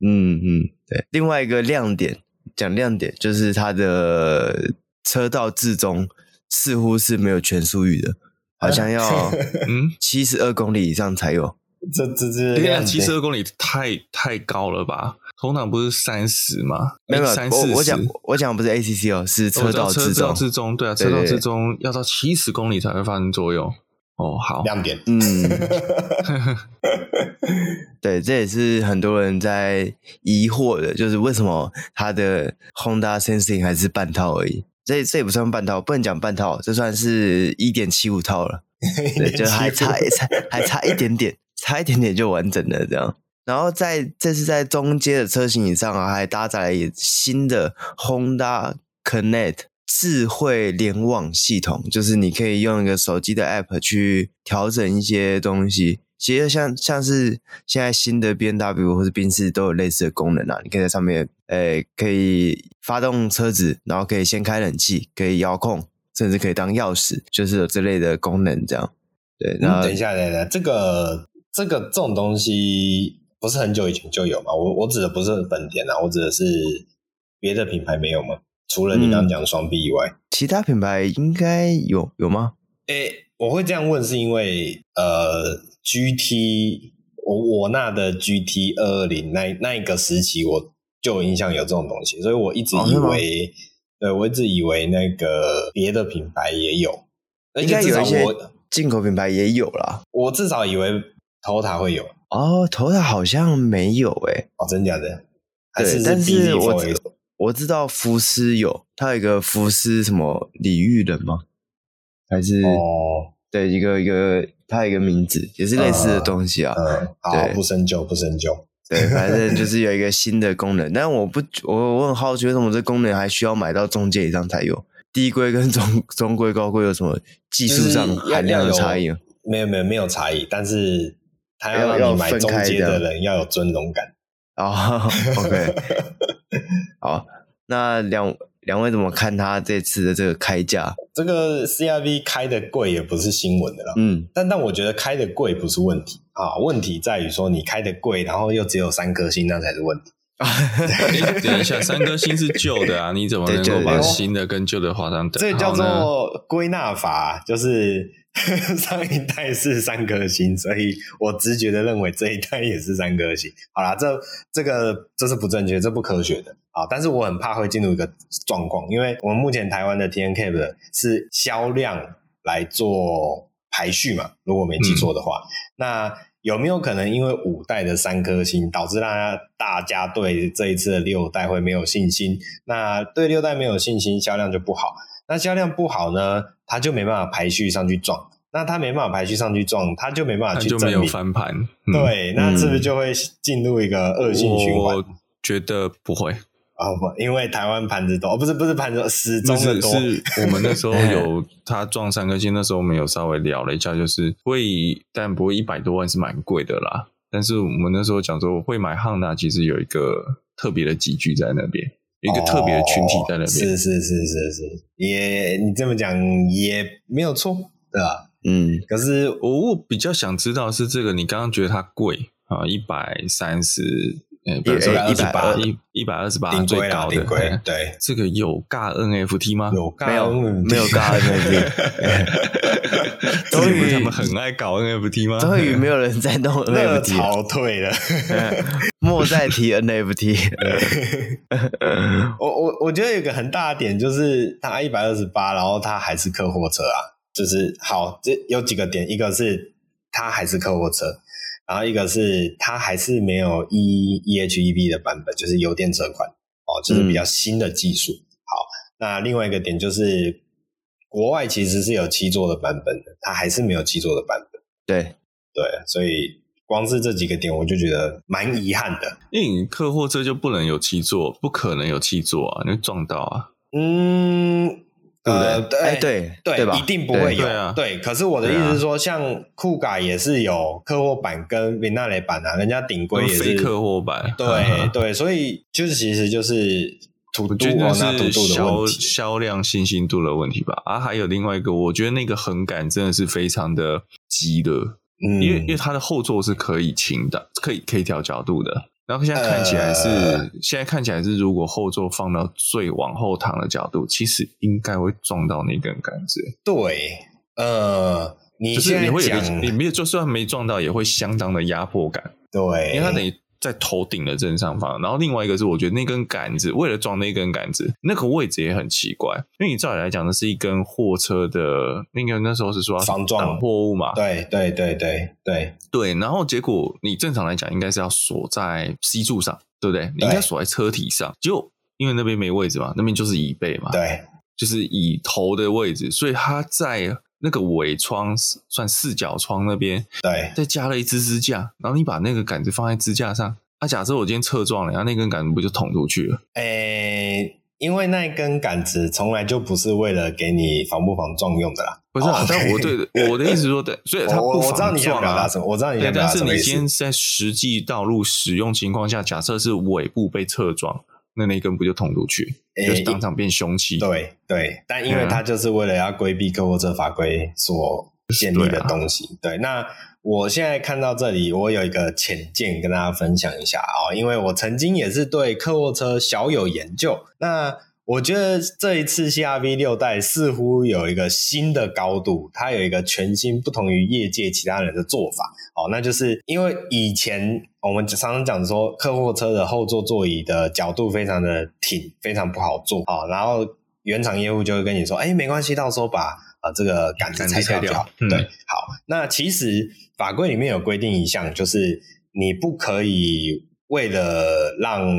嗯嗯，对。另外一个亮点，讲亮点就是它的车道至中似乎是没有全速域的，好像要 嗯七十二公里以上才有。这这这，七十二公里太太高了吧？通常不是三十吗？没有，三四十。我讲我讲不是 ACC 哦，是车道至中。车道置中，对啊，车道至中要到七十公里才会发生作用。哦，好，亮点，嗯，对，这也是很多人在疑惑的，就是为什么它的 Honda Sensing 还是半套而已？这这也不算半套，不能讲半套，这算是一点七五套了，对，就还差一差，还差一点点，差一点点就完整了这样。然后在这是在中阶的车型以上啊，还搭载了新的 Honda Connect。智慧联网系统就是你可以用一个手机的 App 去调整一些东西，其实像像是现在新的 BMW 或者宾士都有类似的功能啊，你可以在上面，诶、欸，可以发动车子，然后可以先开冷气，可以遥控，甚至可以当钥匙，就是有这类的功能这样。对，那、嗯、等一下，等一下，这个这个这种东西不是很久以前就有吗？我我指的不是本田啊，我指的是别的品牌没有吗？除了你刚刚讲的双 B 以外，嗯，其他品牌应该有有吗？诶、欸，我会这样问是因为呃，GT 我我那的 GT 二二零那那一个时期，我就有印象有这种东西，所以我一直以为，哦、对我一直以为那个别的品牌也有，应该有一些进口品牌也有啦。我至少以为 Toyota 会有哦，Toyota 好像没有诶、欸，哦，真假的？还是，是但是我。我知道福斯有，他有一个福斯什么李玉人吗？还是哦，对，一个一个，他有一个名字，也是类似的东西啊。嗯，嗯对好，不深究，不深究。对，反正就是有一个新的功能，但我不，我我很好奇，为什么这功能还需要买到中介以上才有？低规跟中中规、高规有什么技术上含量的差异？没有，没有，没有差异，但是他要让你买中介的人要有尊荣感。啊、oh,，OK，好，那两两位怎么看他这次的这个开价？这个 CRV 开的贵也不是新闻的啦，嗯，但但我觉得开的贵不是问题啊，问题在于说你开的贵，然后又只有三颗星，那才是问题。等一下，三颗星是旧的啊，你怎么能够把新的跟旧的画上等号呢？这叫做归纳法，就是。上一代是三颗星，所以我直觉的认为这一代也是三颗星。好啦，这这个这是不正确，这不科学的啊！但是我很怕会进入一个状况，因为我们目前台湾的 TNCAP 是销量来做排序嘛，如果没记错的话，嗯、那有没有可能因为五代的三颗星导致大家大家对这一次的六代会没有信心？那对六代没有信心，销量就不好。那销量不好呢，它就没办法排序上去撞。那它没办法排序上去撞，它就没办法去证明。就没有翻盘。嗯、对，那是不是就会进入一个恶性循环？我觉得不会啊，不，因为台湾盘子多，不是不是盘子始终的多。是，是我们那时候有 他撞三颗星，那时候我们有稍微聊了一下，就是会，但不会一百多万是蛮贵的啦。但是我们那时候讲说会买 Honda，其实有一个特别的集聚在那边。有一个特别的群体在那边。是是是是是，也你这么讲也没有错，对吧？嗯，可是我比较想知道是这个，你刚刚觉得它贵啊，一百三十。一百二十八，一一百二十八最高的，对，这个有尬 NFT 吗？有尬，没有没有尬 NFT。终于他们很爱搞 NFT 吗？终于没有人在弄 NFT，潮退了。莫再提 NFT。我我我觉得有个很大的点就是它一百二十八，然后它还是客货车啊，就是好，这有几个点，一个是它还是客货车。然后一个是它还是没有 E E H E B 的版本，就是油电车款哦，就是比较新的技术。嗯、好，那另外一个点就是国外其实是有七座的版本的，它还是没有七座的版本。对对，所以光是这几个点我就觉得蛮遗憾的。因为你客货车就不能有七座，不可能有七座啊，你会撞到啊。嗯。呃，对对对，一定不会有。对，可是我的意思是说，像酷改也是有客货版跟 Vignale 版啊，人家顶规也是客货版。对对，所以就是其实就是土度啊，那土度的销销量信心度的问题吧。啊，还有另外一个，我觉得那个横杆真的是非常的急的，因为因为它的后座是可以倾的，可以可以调角度的。然后现在看起来是，呃、现在看起来是，如果后座放到最往后躺的角度，其实应该会撞到那根杆子。对，呃，你就是你会有个，你没有就算没撞到，也会相当的压迫感。对，因为它等于。在头顶的正上方，然后另外一个是，我觉得那根杆子为了装那根杆子，那个位置也很奇怪。因为你照理来讲，那是一根货车的，那个那时候是说防撞挡货物嘛？对对对对对对。然后结果你正常来讲应该是要锁在 C 柱上，对不对？你应该锁在车体上，就因为那边没位置嘛，那边就是椅背嘛，对，就是椅头的位置，所以它在。那个尾窗算四角窗那边，对，再加了一支支架，然后你把那个杆子放在支架上。啊，假设我今天侧撞了，然后那根杆子不就捅出去了？诶、欸，因为那根杆子从来就不是为了给你防不防撞用的啦。不是，啊，但我对 我的意思说，对，所以它不防撞啊。我知道你想表达什么，我知道你想表达什么。但是你今天在实际道路使用情况下，假设是尾部被侧撞，那那一根不就捅出去，欸、就是当场变凶器？对对，但因为它就是为了要规避客货车法规所建立的东西。对，啊、对，那。我现在看到这里，我有一个浅见跟大家分享一下啊，因为我曾经也是对客货车小有研究。那我觉得这一次 CR-V 六代似乎有一个新的高度，它有一个全新不同于业界其他人的做法哦，那就是因为以前我们常常讲说客货车的后座座椅的角度非常的挺，非常不好坐啊，然后原厂业务就会跟你说，哎，没关系，到时候把啊这个杆子拆掉，掉。嗯、对，好，那其实。法规里面有规定一项，就是你不可以为了让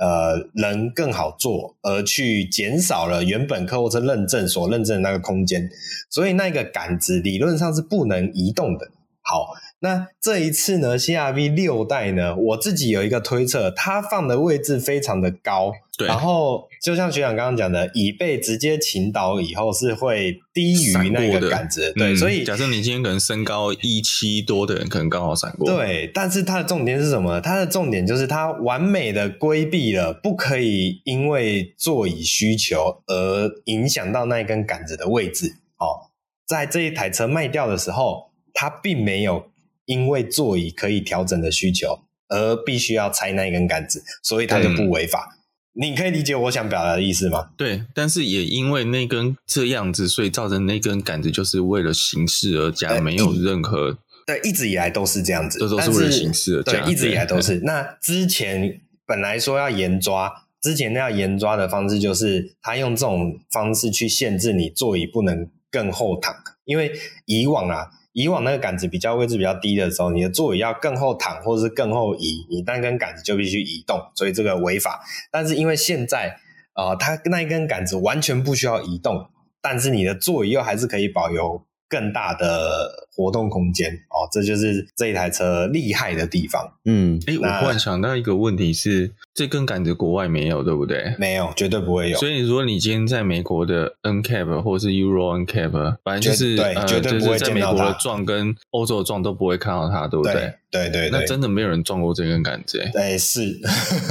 呃能更好做，而去减少了原本客户车认证所认证的那个空间，所以那个杆子理论上是不能移动的。好。那这一次呢，CR-V 六代呢，我自己有一个推测，它放的位置非常的高，对。然后就像学长刚刚讲的，椅背直接倾倒以后是会低于那个杆子，对。嗯、所以假设你今天可能身高一七多的人，可能刚好闪过。对，但是它的重点是什么？它的重点就是它完美的规避了不可以因为座椅需求而影响到那一根杆子的位置。哦，在这一台车卖掉的时候，它并没有。因为座椅可以调整的需求，而必须要拆那一根杆子，所以它就不违法。你可以理解我想表达的意思吗？对，但是也因为那根这样子，所以造成那根杆子就是为了形式而加，没有任何对，一直以来都是这样子，这都是为了形式而加，对，一直以来都是。那之前本来说要严抓，之前那要严抓的方式就是他用这种方式去限制你座椅不能更后躺，因为以往啊。以往那个杆子比较位置比较低的时候，你的座椅要更后躺或者是更后移，你那根杆子就必须移动，所以这个违法。但是因为现在啊、呃，它那一根杆子完全不需要移动，但是你的座椅又还是可以保有更大的活动空间哦，这就是这一台车厉害的地方。嗯，诶、欸、我忽然想到一个问题是，这根杆子国外没有，对不对？没有，绝对不会有。所以如果你今天在美国的 NCAP 或者是 Euro NCAP，反正就是绝对不会就是在美国的撞跟欧洲的撞都不会看到它，对不对？对对对，对，那真的没有人撞过这根杆子，欸，对，是，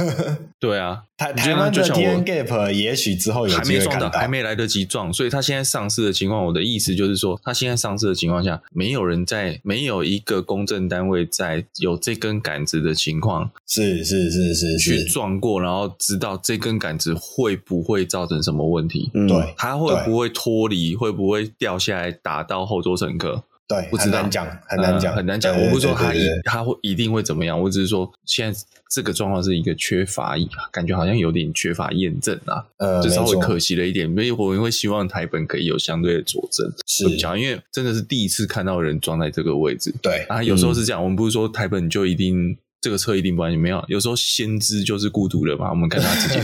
对啊，台台湾的 TNGAP 也许之后有还没撞到，还没来得及撞，所以他现在上市的情况，我的意思就是说，他现在上市的情况下，没有人在，没有一个公证单位在有这根杆子的情况，是是是是去撞过，然后知道这根杆子会不会造成什么问题，嗯、对，它会不会脱离，会不会掉下来打到后座乘客。对，不知道讲，很难讲，呃，很难讲。我不是说他一他会一定会怎么样，我只是说现在这个状况是一个缺乏，感觉好像有点缺乏验证啊，呃，就稍微可惜了一点。因为我们会希望台本可以有相对的佐证，是讲，因为真的是第一次看到人装在这个位置。对啊，有时候是这样，嗯，我们不是说台本就一定这个车一定不安全，没有，有时候先知就是孤独的嘛。我们看他自己，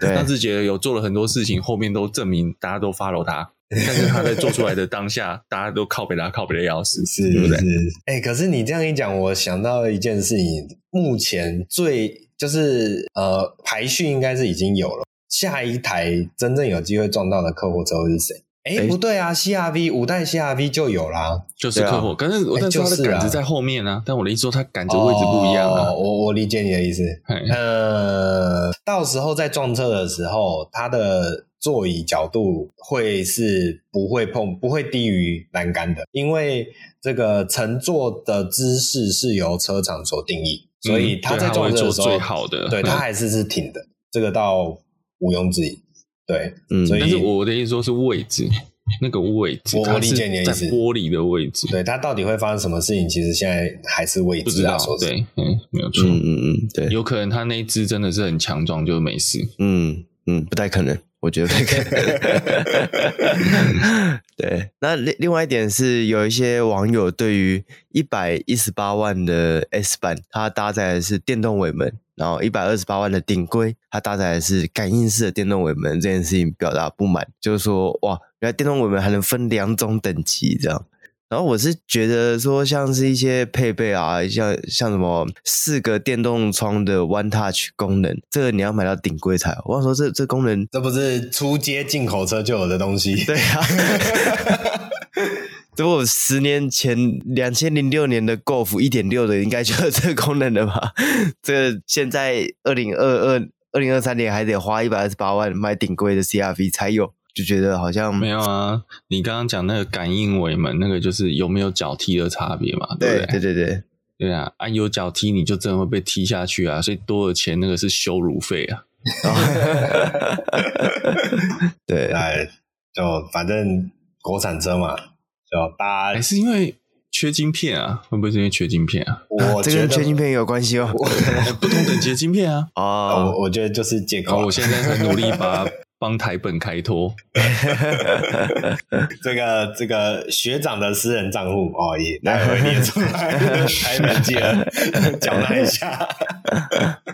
他自己有做了很多事情，后面都证明大家都 follow 他。但是他在做出来的当下，大家都靠北他，靠北的要死，是对不对？哎、欸，可是你这样一讲，我想到一件事情，目前最就是呃排序应该是已经有了，下一台真正有机会撞到的客户车会是谁？哎、欸，不对啊，CRV 五代 CRV 就有啦，就是客货、啊。可是我但是他的杆子在后面啊，欸、但我的意思说，它杆子位置不一样啊。哦、我我理解你的意思。呃，到时候在撞车的时候，它的。座椅角度会是不会碰，不会低于栏杆的，因为这个乘坐的姿势是由车厂所定义，嗯、所以他在撞车的时候，最好的，对，他还是是挺的，这个倒毋庸置疑。对，嗯，所以但是我的意思说是位置，那个位置，我理解你的意思，玻璃的位置，对，它到底会发生什么事情，其实现在还是未知，不知道，对，嗯，没有错，嗯嗯嗯，对，有可能他那一只真的是很强壮，就没事，嗯嗯，不太可能。我觉得可以。对，那另另外一点是，有一些网友对于一百一十八万的 S 版，它搭载的是电动尾门，然后一百二十八万的顶规，它搭载的是感应式的电动尾门，这件事情表达不满，就是说，哇，原来电动尾门还能分两种等级，这样。然后我是觉得说，像是一些配备啊，像像什么四个电动窗的 One Touch 功能，这个你要买到顶规才有。我想说这，这这功能，这不是出街进口车就有的东西。对啊，如果十年前两千零六年的 Golf 一点六的，应该就有这个功能了吧？这个现在二零二二二零二三年还得花一百二十八万买顶规的 CRV 才有。就觉得好像没有啊！你刚刚讲那个感应尾门，那个就是有没有脚踢的差别嘛？对不对？对对对啊！啊，有脚踢你就真的会被踢下去啊！所以多的钱那个是羞辱费啊！对，哎，就反正国产车嘛，就大家还是因为缺晶片啊？会不会是因为缺晶片啊？我觉得、啊、这跟缺晶片有关系哦。不同等级的晶片啊！啊，我我觉得就是借口。我现在在努力把。帮台本开脱，这个这个学长的私人账户哦，也待会列出来，台本记得 缴纳一下。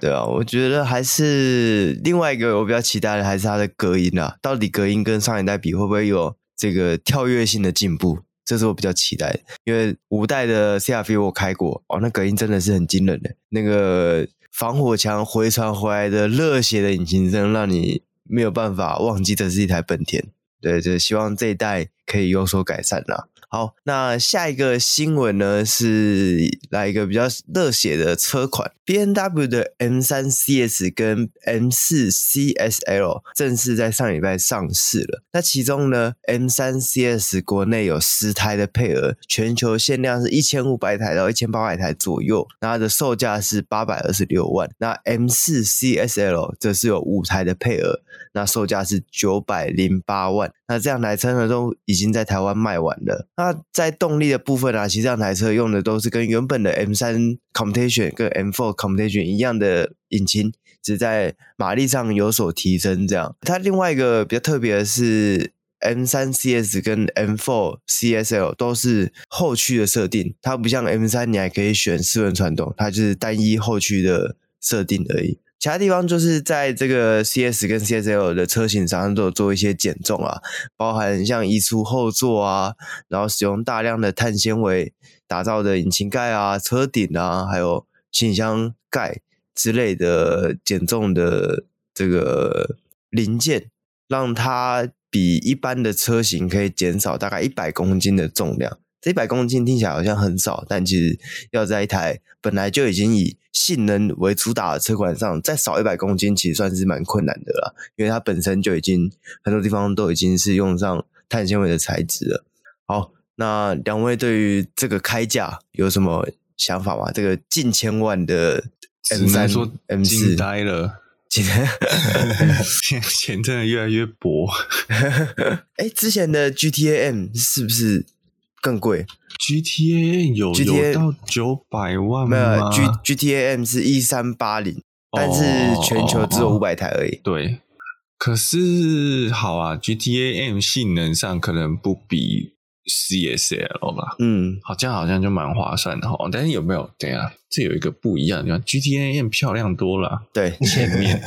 对啊，我觉得还是另外一个我比较期待的，还是它的隔音啊，到底隔音跟上一代比会不会有这个跳跃性的进步？这是我比较期待的，因为五代的 CRV 我开过哦，那隔音真的是很惊人的，那个防火墙回传回来的热血的引擎声，让你。没有办法忘记的是一台本田，对，就希望这一代可以有所改善啦。好，那下一个新闻呢，是来一个比较热血的车款，BMW 的 M3 CS 跟 M4 CSL 正式在上礼拜上市了。那其中呢，M3 CS 国内有十台的配额，全球限量是一千五百台到一千八百台左右，那它的售价是八百二十六万。那 M4 CSL 则是有五台的配额，那售价是九百零八万。那这两台车呢，都已经在台湾卖完了。那在动力的部分啊，其实这两台车用的都是跟原本的 M3 Competition 跟 M4 Competition 一样的引擎，只在马力上有所提升。这样，它另外一个比较特别的是，M3 CS 跟 M4 CSL 都是后驱的设定，它不像 M3 你还可以选四轮传动，它就是单一后驱的设定而已。其他地方就是在这个 CS 跟 CSL 的车型上都有做一些减重啊，包含像移除后座啊，然后使用大量的碳纤维打造的引擎盖啊、车顶啊，还有行李箱盖之类的减重的这个零件，让它比一般的车型可以减少大概一百公斤的重量。这一百公斤听起来好像很少，但其实要在一台本来就已经以性能为主打的车款上再少一百公斤，其实算是蛮困难的了。因为它本身就已经很多地方都已经是用上碳纤维的材质了。好，那两位对于这个开价有什么想法吗？这个近千万的 M 三、M 四，惊呆了，现在钱真的越来越薄。哎，之前的 GTA M 是不是？更贵，GTA 有 GTA 有到九百万吗？没有，G GTA M 是一三八零，但是全球只有五百台而已。对，可是好啊，GTA M 性能上可能不比 CSL 吧？嗯，好像好像就蛮划算的哈。但是有没有？对啊，这有一个不一样，你看 GTA M 漂亮多了。对，前面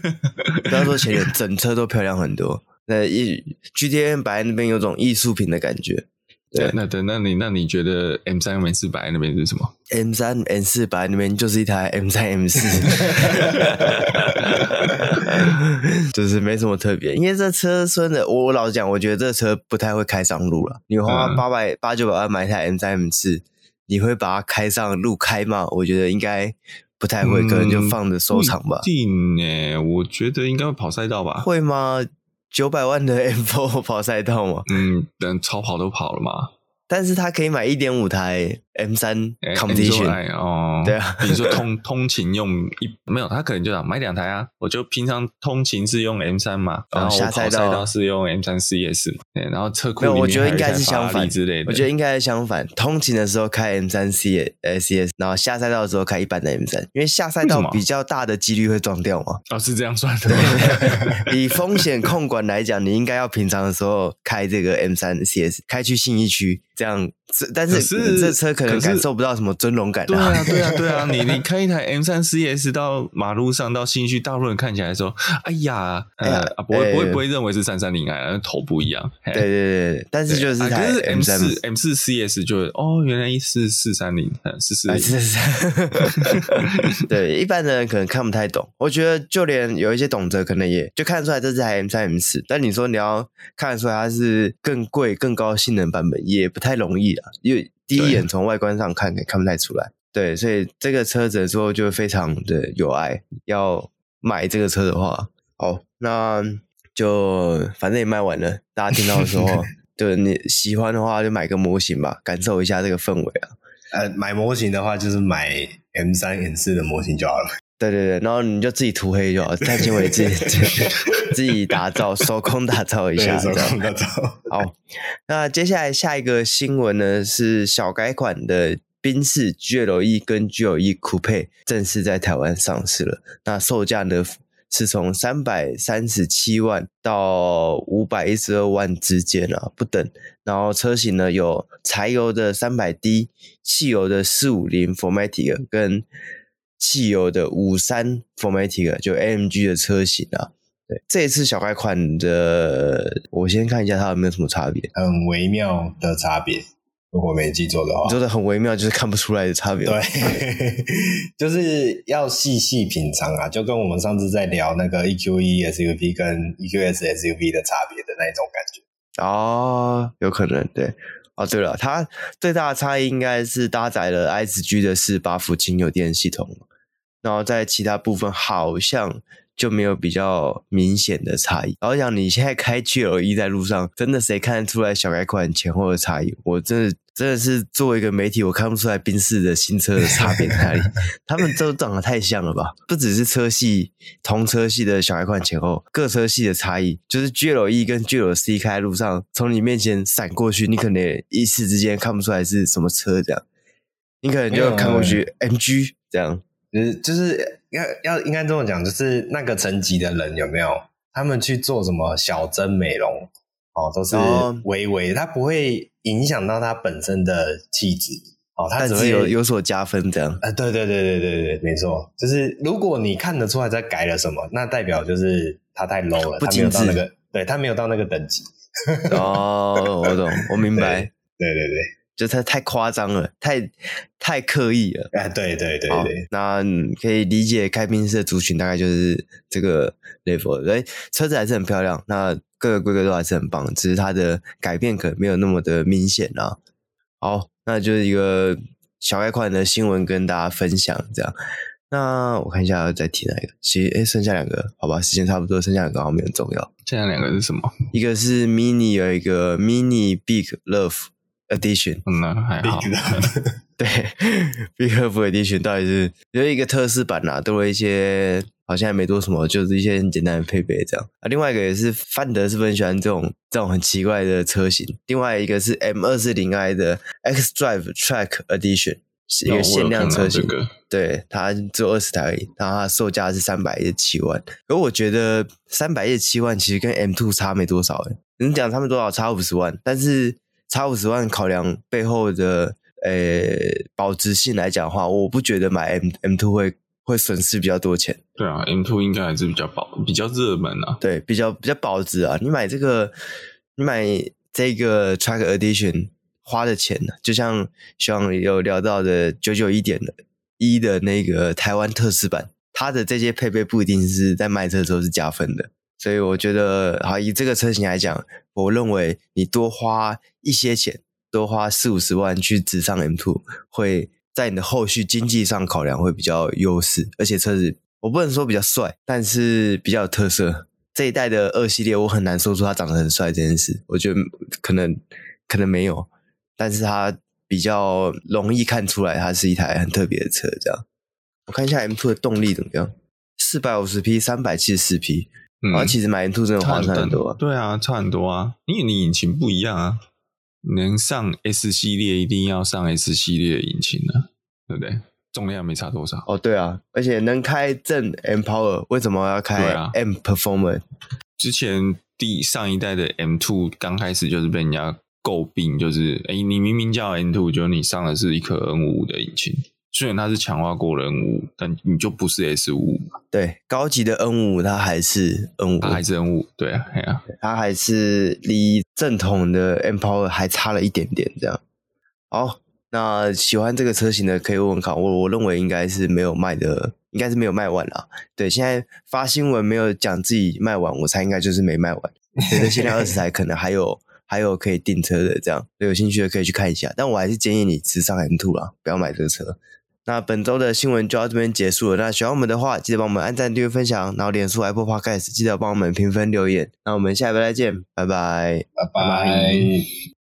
不要说前面，整车都漂亮很多。那一 GTA M 摆在那边有种艺术品的感觉。对，那等，那你那你觉得 M 三 M 四摆那边是什么？M 三 M 四摆那边就是一台 M 三 M 四，就是没什么特别。因为这车真的，我老实讲，我觉得这车不太会开上路了。你花八百八九百万买一台 M 三 M 四，你会把它开上路开吗？我觉得应该不太会，可能就放着收藏吧。嗯、定诶，我觉得应该会跑赛道吧？会吗？九百万的 M4 跑赛道吗？嗯，等超跑都跑了吗。但是他可以买一点五台 M 三 Competition 哦，对啊，比如说通 通勤用一没有，他可能就想买两台啊。我就平常通勤是用 M 三嘛，然后下赛道是用 M 三 CS 嘛，对，然后车库里面我觉得应该是相反之类的。我觉得应该是相反，通勤的时候开 M 三 C CS，然后下赛道的时候开一般的 M 三，因为下赛道比较大的几率会撞掉嘛。哦，是这样算的。以风险控管来讲，你应该要平常的时候开这个 M 三 CS，开去信义区。这样，但是这车可能感受不到什么尊荣感。对啊，对啊，对啊！你你开一台 M 三 CS 到马路上，到新区，大陆人看起来说：“哎呀，哎呀，不会不会不会认为是三三零啊，头不一样。”对对对，但是就是台 M 四 M 四 CS 就哦，原来是四三零，四四零。对，一般的人可能看不太懂。我觉得就连有一些懂得，可能也就看得出来这是台 M 三 M 四。但你说你要看得出来它是更贵、更高性能版本，也不。太容易了，因为第一眼从外观上看，看不太出来。对，所以这个车子的时候就非常的有爱。要买这个车的话，好，那就反正也卖完了。大家听到的时候，对你喜欢的话，就买个模型吧，感受一下这个氛围啊。呃，买模型的话，就是买 M 三 M 四的模型就好了。对对对，然后你就自己涂黑就好，碳纤维自己 自己打造，手工打造一下，手工打造。好，那接下来下一个新闻呢，是小改款的宾士 GLE 跟 GLE Coupe 正式在台湾上市了。那售价呢是从三百三十七万到五百一十二万之间啊，不等。然后车型呢有柴油的三百 D，汽油的四五零 Formatic 跟。汽油的五三 Formatic 就 AMG 的车型啊，对，这一次小改款的，我先看一下它有没有什么差别，很微妙的差别，如果没记错的话，你说的很微妙，就是看不出来的差别，对，就是要细细品尝啊，就跟我们上次在聊那个 EQE SUV 跟 EQS SUV 的差别的那一种感觉，哦，有可能，对。哦，对了，它最大的差异应该是搭载了 ISG 的四八伏轻油电系统，然后在其他部分好像就没有比较明显的差异。然后讲你现在开 GLE 在路上，真的谁看得出来小改款前后的差异？我真的。真的是作为一个媒体，我看不出来宾士的新车的差别在哪里。他们都长得太像了吧？不只是车系，同车系的小改款前后，各车系的差异，就是 GLE 跟 GLC 开在路上，从你面前闪过去，你可能一时之间看不出来是什么车这样。你可能就看过去 MG 这样，就是就是要要应该这么讲，就是那个层级的人有没有？他们去做什么小针美容？哦，都是微微，它不会影响到它本身的气质哦，它只会有有所加分这样。呃，对对对对对对，没错，就是如果你看得出来在改了什么，那代表就是它太 low 了，不精致，那个，对，它没有到那个等级。哦，我懂，我明白。对对对，就它太夸张了，太太刻意了。哎，对对对对，那可以理解开宾士的族群大概就是这个 level。哎，车子还是很漂亮，那各个规格都还是很棒，只是它的改变可能没有那么的明显啊。好，那就是一个小概况的新闻跟大家分享这样。那我看一下要再提哪一个？其实哎，剩下两个，好吧，时间差不多，剩下两个好像没有很重要。剩下两个是什么？一个是 Mini 有一个 Mini Big Love Edition，嗯，那还好。对，Big Love Edition 到底是有一个特仕版啊，多了一些，好像也没多什么，就是一些很简单的配备这样。啊，另外一个也是范德是不是很喜欢这种这种很奇怪的车型。另外一个是 M 二四零 I 的 X Drive Track Edition。是一个限量车型，哦、对，它只有二十台而已，然后它售价是三百一十七万。而我觉得三百一十七万其实跟 M Two 差没多少诶，你讲差没多少，差五十万，但是差五十万考量背后的呃保值性来讲的话，我不觉得买 M M two 会会损失比较多钱。对啊，M two 应该还是比较保比较热门啊，对，比较比较保值啊。你买这个，你买这个 Track Edition。花的钱呢，就像希望有聊到的九九一点的一的那个台湾特仕版，它的这些配备不一定是在卖车的时候是加分的，所以我觉得，好以这个车型来讲，我认为你多花一些钱，多花四五十万去直上 M2，会在你的后续经济上考量会比较优势，而且车子我不能说比较帅，但是比较有特色。这一代的二系列，我很难说出它长得很帅这件事，我觉得可能可能没有。但是它比较容易看出来，它是一台很特别的车。这样，我看一下 M2 的动力怎么样？四百五十匹，三百七十四匹。然后其实买 M2 真的划算很多。对啊，差很多啊，因为你引擎不一样啊。能上 S 系列，一定要上 S 系列的引擎啊，对不对？重量没差多少。哦，对啊，而且能开正 M Power，为什么要开 M Performance？之前第上一代的 M Two 刚开始就是被人家。诟病就是，哎，你明明叫 N2，就你上的是一颗 N55 的引擎，虽然它是强化过的 N55，但你就不是 S55 嘛。对，高级的 N55 它还是 N 五它还是 N 五对啊，对啊，它还是离正统的 M Power 还差了一点点这样。好，那喜欢这个车型的可以问问看，我我认为应该是没有卖的，应该是没有卖完啦。对，现在发新闻没有讲自己卖完，我猜应该就是没卖完。觉得限量二十台 可能还有。还有可以订车的，这样有兴趣的可以去看一下。但我还是建议你直上 M2 啦，不要买这个车。那本周的新闻就到这边结束了。那喜欢我们的话，记得帮我们按赞、订阅、分享，然后点出、Apple Podcast 记得帮我们评分留言。那我们下一拜再见，拜拜，拜拜。